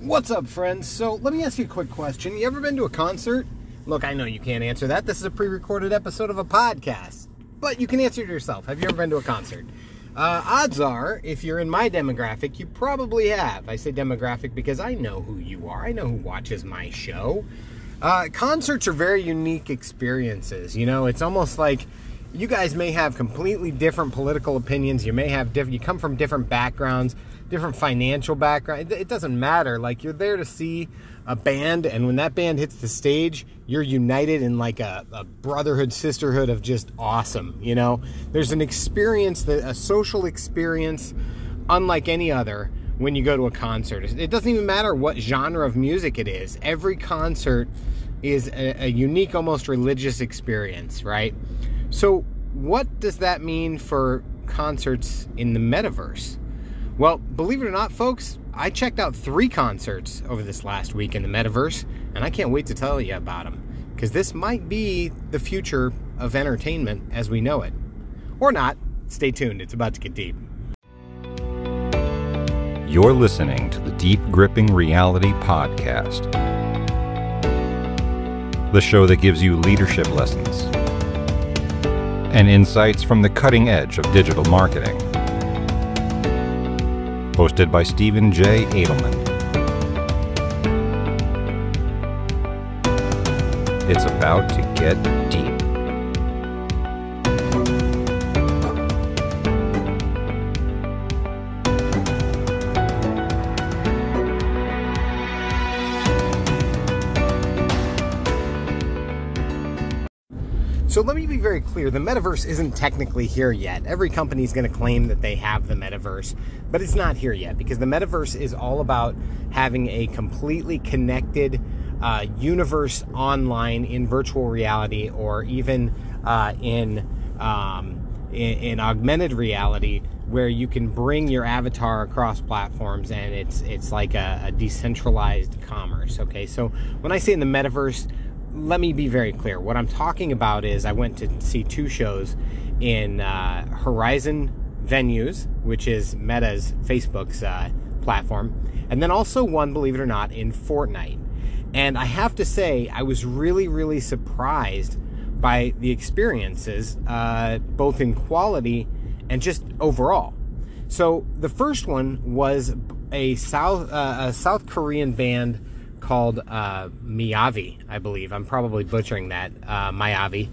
What's up, friends? So, let me ask you a quick question. You ever been to a concert? Look, I know you can't answer that. This is a pre recorded episode of a podcast, but you can answer it yourself. Have you ever been to a concert? Uh, odds are, if you're in my demographic, you probably have. I say demographic because I know who you are, I know who watches my show. Uh, concerts are very unique experiences. You know, it's almost like you guys may have completely different political opinions. You may have different, you come from different backgrounds, different financial background. It, doesn't matter. Like you're there to see a band, and when that band hits the stage, you're united in like a, a brotherhood, sisterhood of just awesome. You know, there's an experience that a social experience unlike any other when you go to a concert. It doesn't even matter what genre of music it is. Every concert is a, a unique, almost religious experience, right? So, what does that mean for concerts in the metaverse? Well, believe it or not, folks, I checked out three concerts over this last week in the metaverse, and I can't wait to tell you about them because this might be the future of entertainment as we know it. Or not. Stay tuned, it's about to get deep. You're listening to the Deep Gripping Reality Podcast, the show that gives you leadership lessons and insights from the cutting edge of digital marketing. Hosted by Stephen J. Adelman. It's about to get deep. So let me be very clear the metaverse isn't technically here yet. Every company is going to claim that they have the metaverse, but it's not here yet because the metaverse is all about having a completely connected uh, universe online in virtual reality or even uh, in, um, in, in augmented reality where you can bring your avatar across platforms and it's it's like a, a decentralized commerce okay so when i say in the metaverse let me be very clear. What I'm talking about is I went to see two shows in uh, Horizon Venues, which is Meta's Facebook's uh, platform, and then also one, believe it or not, in Fortnite. And I have to say, I was really, really surprised by the experiences, uh, both in quality and just overall. So the first one was a South uh, a South Korean band called uh, Miyavi, I believe. I'm probably butchering that, uh, Miyavi.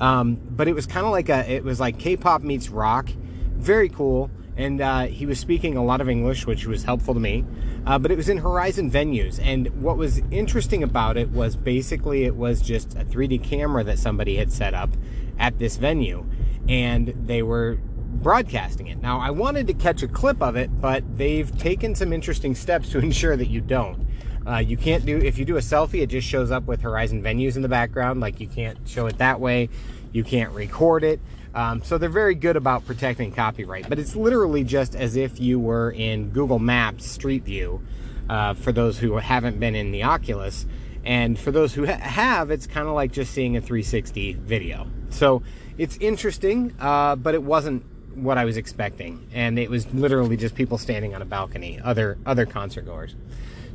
Um, but it was kind of like a, it was like K-pop meets rock, very cool. And uh, he was speaking a lot of English, which was helpful to me. Uh, but it was in Horizon venues, and what was interesting about it was basically it was just a 3D camera that somebody had set up at this venue, and they were broadcasting it. Now, I wanted to catch a clip of it, but they've taken some interesting steps to ensure that you don't. Uh, you can't do if you do a selfie, it just shows up with Horizon venues in the background. Like you can't show it that way. You can't record it. Um, so they're very good about protecting copyright. But it's literally just as if you were in Google Maps Street View. Uh, for those who haven't been in the Oculus, and for those who ha- have, it's kind of like just seeing a 360 video. So it's interesting, uh, but it wasn't what I was expecting, and it was literally just people standing on a balcony, other other concert goers.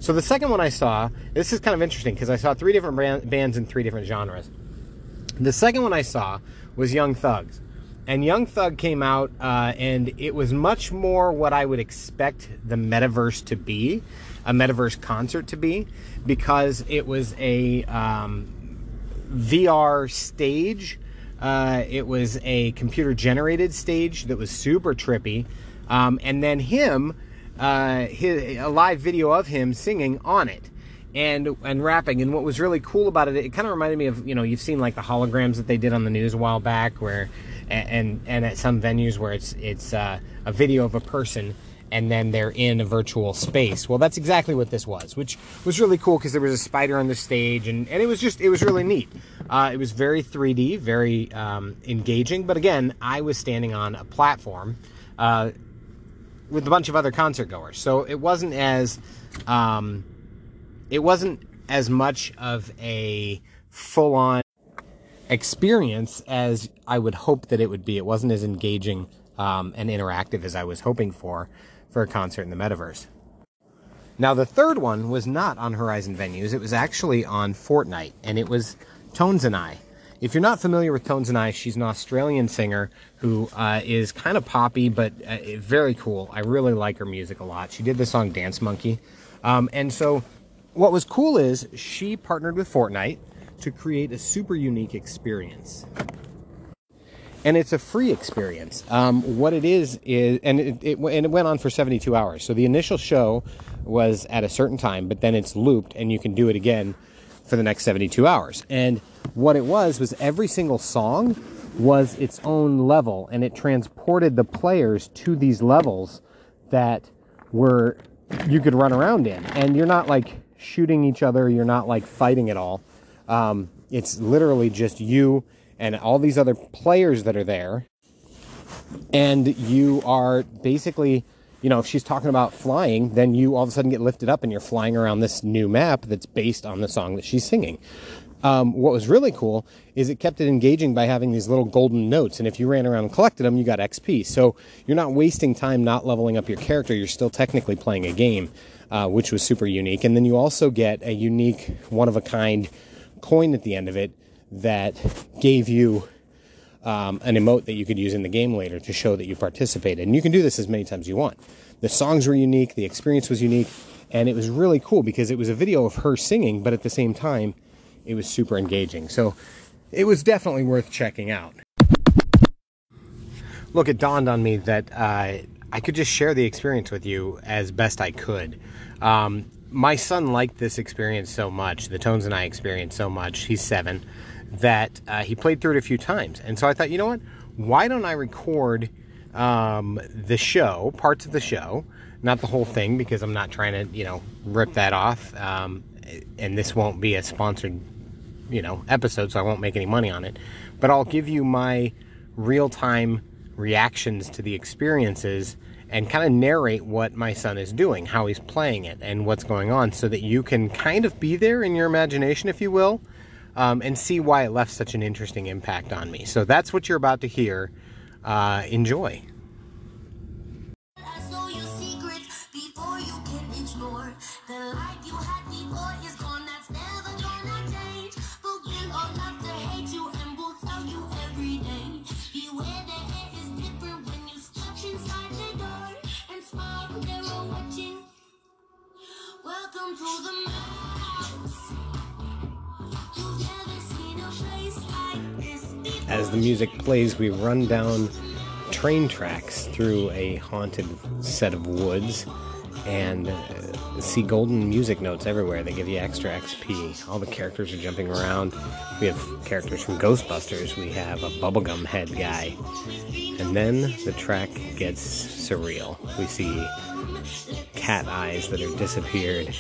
So the second one I saw, this is kind of interesting because I saw three different brand, bands in three different genres. The second one I saw was Young Thugs. And Young Thug came out, uh, and it was much more what I would expect the metaverse to be, a metaverse concert to be, because it was a um, VR stage. Uh, it was a computer generated stage that was super trippy. Um, and then him uh, his, a live video of him singing on it and and rapping. And what was really cool about it, it kind of reminded me of you know you've seen like the holograms that they did on the news a while back, where and and at some venues where it's it's uh, a video of a person and then they're in a virtual space. Well, that's exactly what this was, which was really cool because there was a spider on the stage, and, and it was just, it was really neat. Uh, it was very 3D, very um, engaging, but again, I was standing on a platform. Uh, with a bunch of other concert goers. So it wasn't as um, it wasn't as much of a full on experience as I would hope that it would be. It wasn't as engaging um, and interactive as I was hoping for for a concert in the metaverse. Now, the third one was not on Horizon Venues. It was actually on Fortnite, and it was Tones and I. If you're not familiar with Tones and I, she's an Australian singer who uh, is kind of poppy, but uh, very cool. I really like her music a lot. She did the song Dance Monkey. Um, and so, what was cool is she partnered with Fortnite to create a super unique experience and it's a free experience. Um, what it is is, and it, it, and it went on for 72 hours. So the initial show was at a certain time, but then it's looped, and you can do it again for the next 72 hours. And what it was was every single song was its own level, and it transported the players to these levels that were you could run around in, and you're not like shooting each other, you're not like fighting at all. Um, it's literally just you and all these other players that are there. And you are basically, you know, if she's talking about flying, then you all of a sudden get lifted up and you're flying around this new map that's based on the song that she's singing. Um, what was really cool is it kept it engaging by having these little golden notes. And if you ran around and collected them, you got XP. So you're not wasting time not leveling up your character. You're still technically playing a game, uh, which was super unique. And then you also get a unique, one of a kind coin at the end of it that gave you um, an emote that you could use in the game later to show that you participated. And you can do this as many times as you want. The songs were unique, the experience was unique, and it was really cool because it was a video of her singing, but at the same time, it was super engaging. So it was definitely worth checking out. Look, it dawned on me that uh, I could just share the experience with you as best I could. Um, my son liked this experience so much, the Tones and I experienced so much. He's seven that uh, he played through it a few times. And so I thought, you know what? Why don't I record um, the show, parts of the show, not the whole thing, because I'm not trying to, you know, rip that off. Um, and this won't be a sponsored, you know, episode, so I won't make any money on it. But I'll give you my real time reactions to the experiences and kind of narrate what my son is doing, how he's playing it, and what's going on, so that you can kind of be there in your imagination, if you will, um, and see why it left such an interesting impact on me. So that's what you're about to hear. Uh, enjoy. The music plays, we run down train tracks through a haunted set of woods and uh, see golden music notes everywhere. They give you extra XP. All the characters are jumping around. We have characters from Ghostbusters. We have a bubblegum head guy. And then the track gets surreal. We see cat eyes that are disappeared.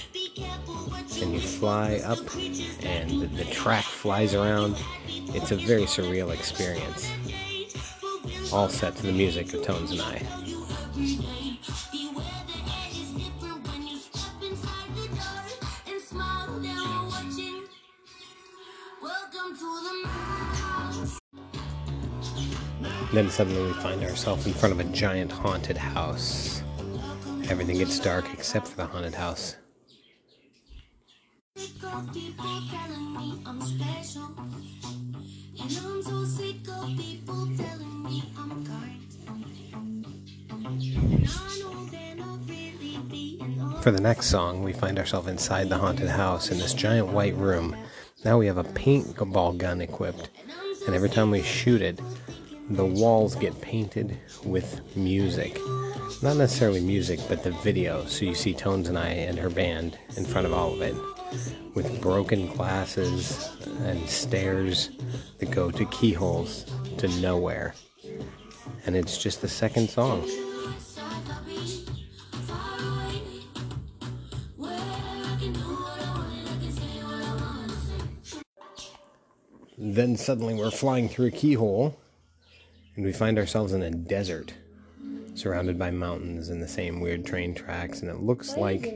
And you fly up, and the, the track flies around it's a very surreal experience. All set to the music of Tones and I. Then suddenly we find ourselves in front of a giant haunted house. Everything gets dark except for the haunted house. For the next song, we find ourselves inside the haunted house in this giant white room. Now we have a paintball gun equipped, and every time we shoot it, the walls get painted with music. Not necessarily music, but the video. So you see Tones and I and her band in front of all of it, with broken glasses and stairs that go to keyholes to nowhere. And it's just the second song. Then suddenly we're flying through a keyhole and we find ourselves in a desert surrounded by mountains and the same weird train tracks and it looks like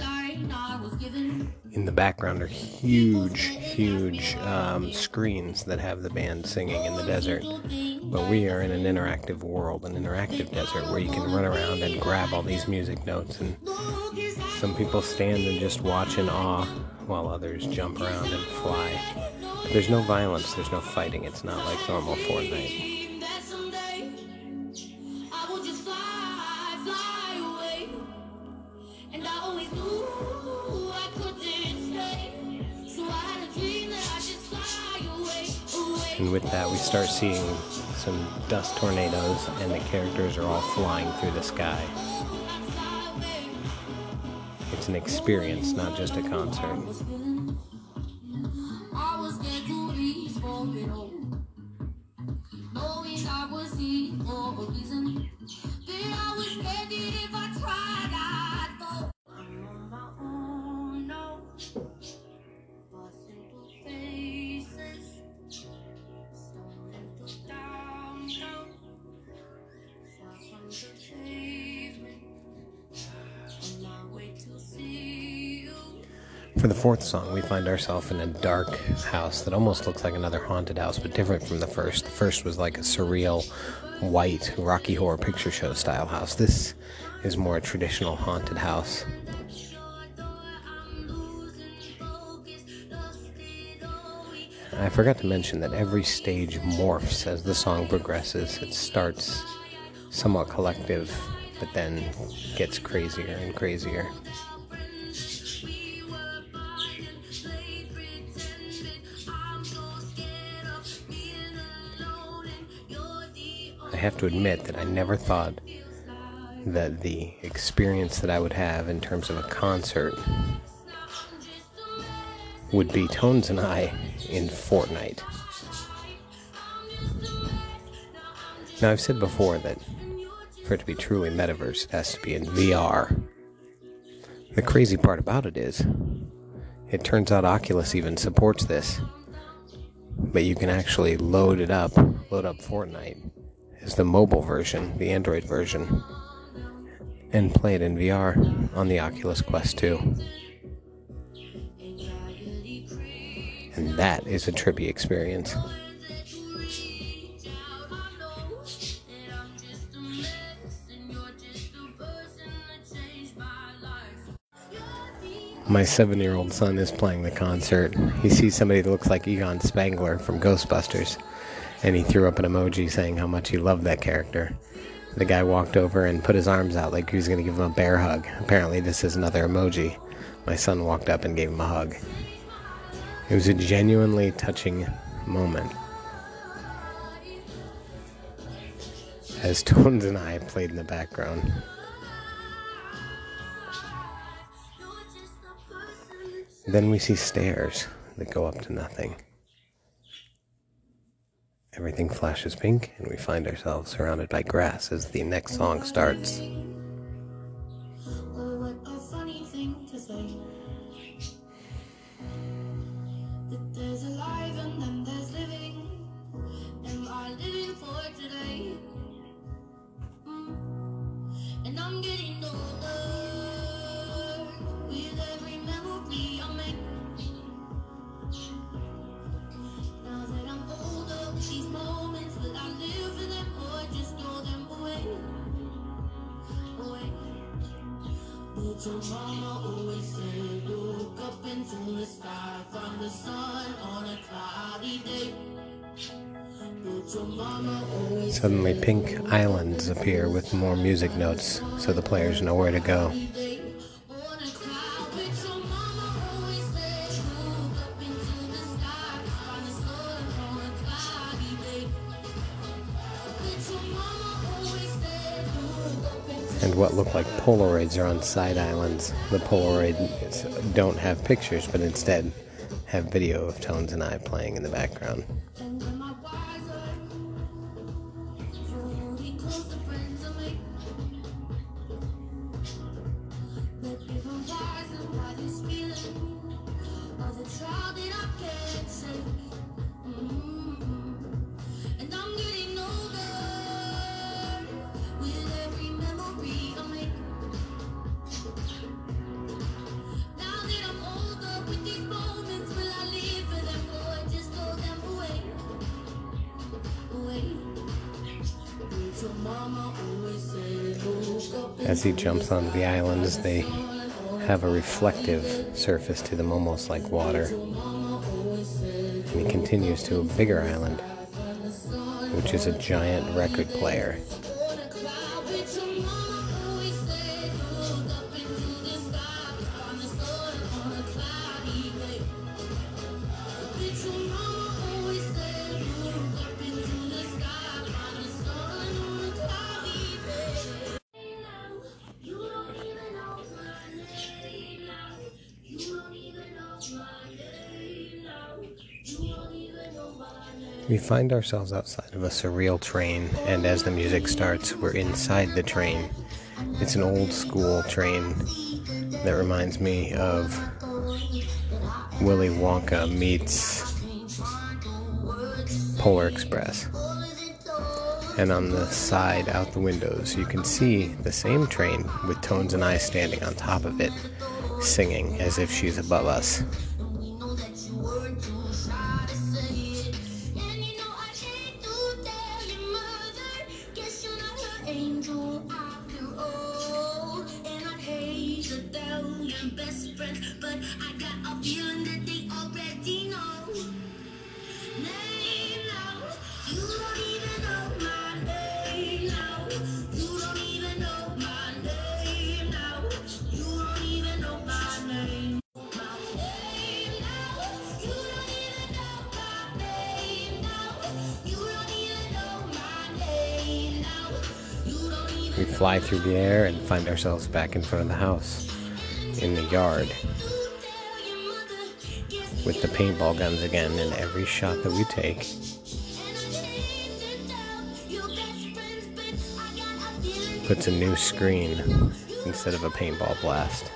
In the background are huge, huge um, screens that have the band singing in the desert. But we are in an interactive world, an interactive desert where you can run around and grab all these music notes. And some people stand and just watch in awe while others jump around and fly. But there's no violence, there's no fighting. It's not like normal Fortnite. And with that, we start seeing some dust tornadoes, and the characters are all flying through the sky. It's an experience, not just a concert. For the fourth song, we find ourselves in a dark house that almost looks like another haunted house, but different from the first. The first was like a surreal, white, Rocky Horror Picture Show style house. This is more a traditional haunted house. I forgot to mention that every stage morphs as the song progresses. It starts somewhat collective, but then gets crazier and crazier. Have to admit that I never thought that the experience that I would have in terms of a concert would be Tones and I in Fortnite. Now, I've said before that for it to be truly metaverse, it has to be in VR. The crazy part about it is, it turns out Oculus even supports this. But you can actually load it up, load up Fortnite, is the mobile version, the Android version, and play it in VR on the Oculus Quest 2. And that is a trippy experience. My seven year old son is playing the concert. He sees somebody that looks like Egon Spengler from Ghostbusters and he threw up an emoji saying how much he loved that character. The guy walked over and put his arms out like he was going to give him a bear hug. Apparently, this is another emoji. My son walked up and gave him a hug. It was a genuinely touching moment. As Tones and I played in the background. Then we see stairs that go up to nothing. Everything flashes pink, and we find ourselves surrounded by grass as the next song starts. Suddenly, pink islands appear with more music notes so the players know where to go. and what look like Polaroids are on side islands. The Polaroids don't have pictures, but instead have video of Tones and I playing in the background. As he jumps onto the islands, they have a reflective surface to them, almost like water. And he continues to a bigger island, which is a giant record player. Find ourselves outside of a surreal train, and as the music starts, we're inside the train. It's an old school train that reminds me of Willy Wonka meets Polar Express. And on the side out the windows, you can see the same train with Tones and I standing on top of it, singing as if she's above us. Fly through the air and find ourselves back in front of the house, in the yard, with the paintball guns again in every shot that we take. Puts a new screen instead of a paintball blast.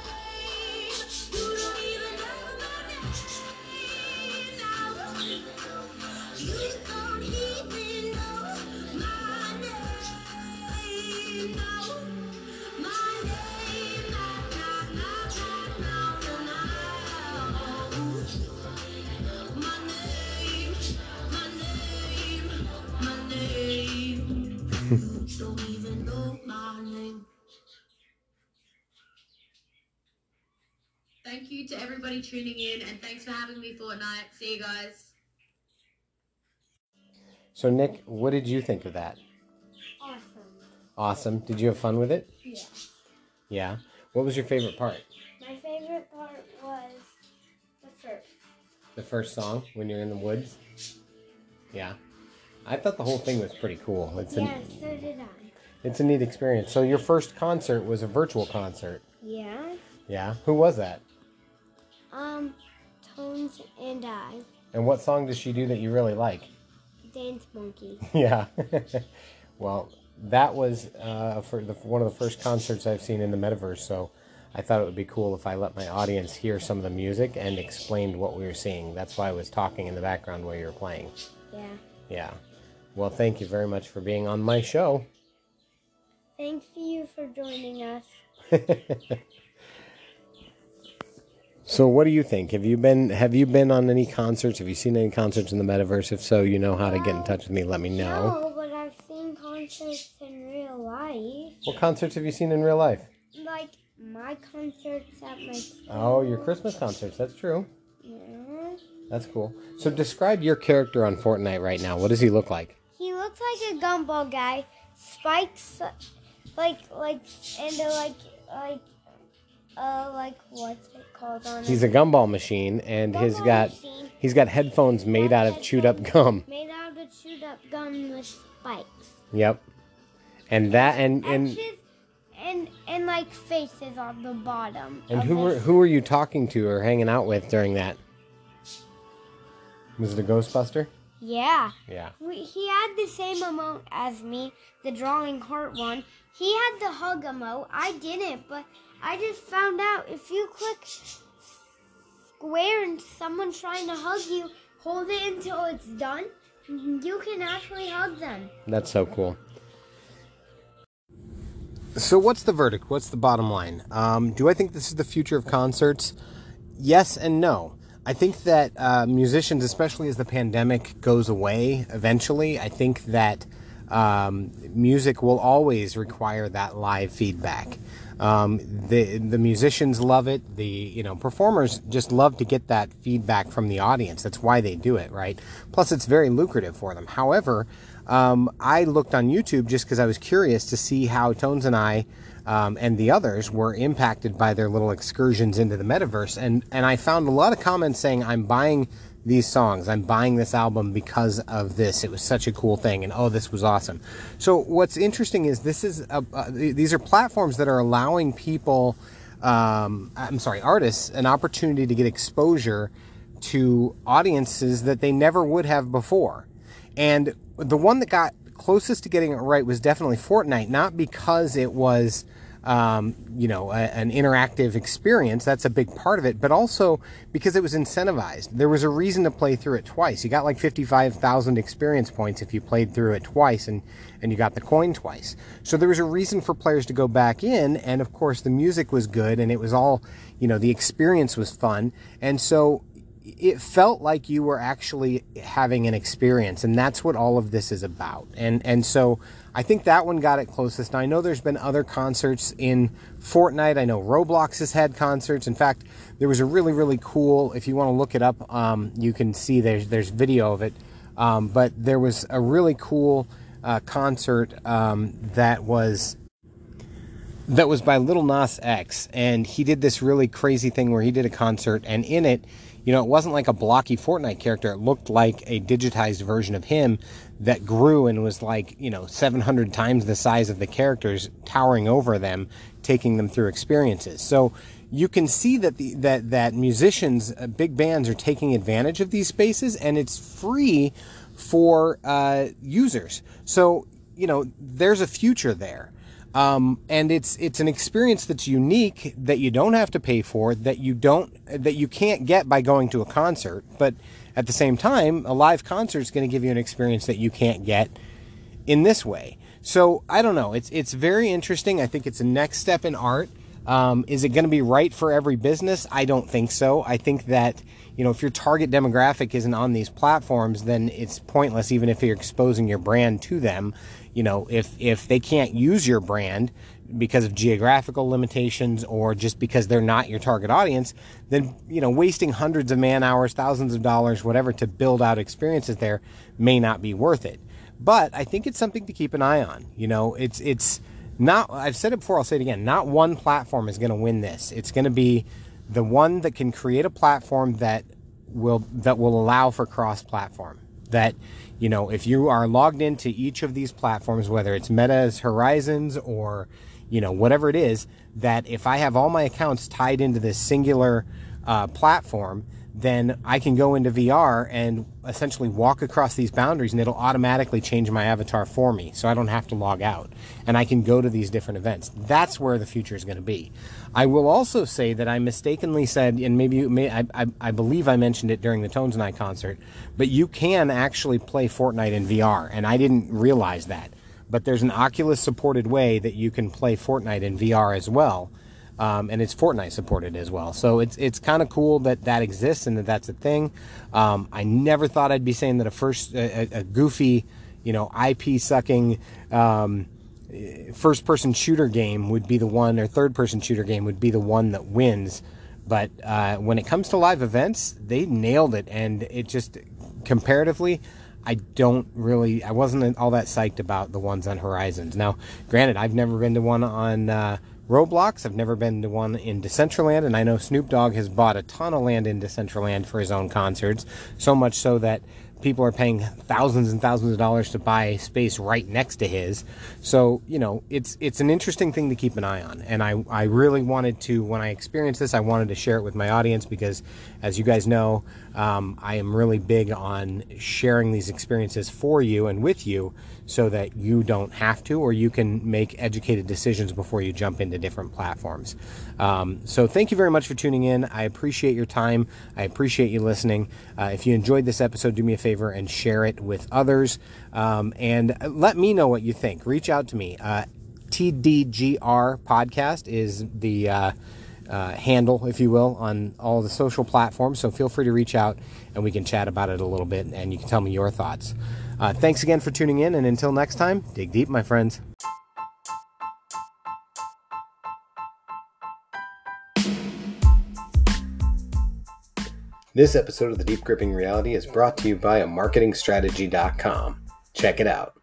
Thank you to everybody tuning in, and thanks for having me, Fortnite. See you guys. So, Nick, what did you think of that? Awesome. Awesome. Did you have fun with it? Yeah. Yeah. What was your favorite part? My favorite part was the first. The first song when you're in the woods? Yeah. I thought the whole thing was pretty cool. It's Yeah, a, so did I. it's a neat experience. So your first concert was a virtual concert. Yeah. Yeah. Who was that? Um, Tones and I. And what song does she do that you really like? Dance Monkey. yeah. well, that was uh, for the, one of the first concerts I've seen in the metaverse. So I thought it would be cool if I let my audience hear some of the music and explained what we were seeing. That's why I was talking in the background while you were playing. Yeah. Yeah. Well, thank you very much for being on my show. Thanks to you for joining us. so, what do you think? Have you been Have you been on any concerts? Have you seen any concerts in the metaverse? If so, you know how to get in touch with me. Let me know. No, but I've seen concerts in real life. What concerts have you seen in real life? Like my concerts at my school. Oh, your Christmas concerts. That's true. Yeah. That's cool. So, describe your character on Fortnite right now. What does he look like? He looks like a gumball guy. Spikes, like like and like like uh like what's it called on He's a gumball machine, and he's got machine he's got headphones made out of chewed up gum. made out of chewed up gum with spikes. Yep. And that and and Extras and and like faces on the bottom. and who were who were you talking to or hanging out with during that? Was it a Ghostbuster? Yeah. Yeah. We, he had the same emote as me, the drawing heart one. He had the hug emote. I didn't, but I just found out if you click square and someone's trying to hug you, hold it until it's done. You can actually hug them. That's so cool. So, what's the verdict? What's the bottom line? Um, do I think this is the future of concerts? Yes and no. I think that uh, musicians, especially as the pandemic goes away eventually, I think that um, music will always require that live feedback. Um, the the musicians love it. The you know performers just love to get that feedback from the audience. That's why they do it, right? Plus, it's very lucrative for them. However, um, I looked on YouTube just because I was curious to see how Tones and I um, and the others were impacted by their little excursions into the metaverse, and and I found a lot of comments saying I'm buying these songs. I'm buying this album because of this. It was such a cool thing, and oh, this was awesome. So what's interesting is this is a, uh, these are platforms that are allowing people, um, I'm sorry, artists, an opportunity to get exposure to audiences that they never would have before. And the one that got closest to getting it right was definitely Fortnite, not because it was um, you know, a, an interactive experience. That's a big part of it, but also because it was incentivized. There was a reason to play through it twice. You got like 55,000 experience points if you played through it twice and, and you got the coin twice. So there was a reason for players to go back in. And of course, the music was good and it was all, you know, the experience was fun. And so it felt like you were actually having an experience and that's what all of this is about and and so i think that one got it closest. Now i know there's been other concerts in fortnite. I know roblox has had concerts. In fact there was a really really cool if you want to look it up um, you can see there's there's video of it. Um, but there was a really cool uh, concert um, that was that was by Lil Nas X, and he did this really crazy thing where he did a concert, and in it, you know, it wasn't like a blocky Fortnite character. It looked like a digitized version of him that grew and was like, you know, 700 times the size of the characters, towering over them, taking them through experiences. So you can see that the, that that musicians, uh, big bands, are taking advantage of these spaces, and it's free for uh, users. So you know, there's a future there. Um, and it's it's an experience that's unique that you don't have to pay for that you don't that you can't get by going to a concert. But at the same time a live concert is going to give you an experience that you can't get in this way. So I don't know. It's it's very interesting. I think it's a next step in art. Um, is it going to be right for every business? I don't think so. I think that you know if your target demographic isn't on these platforms then it's pointless even if you're exposing your brand to them you know, if if they can't use your brand because of geographical limitations or just because they're not your target audience, then you know, wasting hundreds of man hours, thousands of dollars, whatever to build out experiences there may not be worth it. But I think it's something to keep an eye on. You know, it's it's not I've said it before, I'll say it again. Not one platform is going to win this. It's going to be the one that can create a platform that will that will allow for cross platform. That you know, if you are logged into each of these platforms, whether it's Meta's Horizons or, you know, whatever it is, that if I have all my accounts tied into this singular uh, platform, then I can go into VR and essentially walk across these boundaries and it'll automatically change my avatar for me so I don't have to log out. And I can go to these different events. That's where the future is going to be. I will also say that I mistakenly said, and maybe may, I, I, I believe I mentioned it during the Tones I concert, but you can actually play Fortnite in VR. And I didn't realize that. But there's an Oculus supported way that you can play Fortnite in VR as well um, and it's Fortnite supported as well. So it's it's kind of cool that that exists and that that's a thing. Um, I never thought I'd be saying that a first a, a goofy, you know, IP sucking. Um, first person shooter game would be the one or third person shooter game would be the one that wins but uh, when it comes to live events they nailed it and it just comparatively I don't really, I wasn't all that psyched about the ones on Horizons. Now, granted, I've never been to one on uh, Roblox. I've never been to one in Decentraland, and I know Snoop Dogg has bought a ton of land in Decentraland for his own concerts, so much so that people are paying thousands and thousands of dollars to buy space right next to his. So, you know, it's it's an interesting thing to keep an eye on. And I, I really wanted to, when I experienced this, I wanted to share it with my audience because, as you guys know, um, I am really big on sharing these experiences for you and with you so that you don't have to or you can make educated decisions before you jump into different platforms. Um, so, thank you very much for tuning in. I appreciate your time. I appreciate you listening. Uh, if you enjoyed this episode, do me a favor and share it with others. Um, and let me know what you think. Reach out to me. Uh, TDGR podcast is the uh, uh, handle, if you will, on all the social platforms. So feel free to reach out and we can chat about it a little bit and you can tell me your thoughts. Uh, thanks again for tuning in. And until next time, dig deep, my friends. This episode of the Deep Gripping Reality is brought to you by a marketingstrategy.com. Check it out.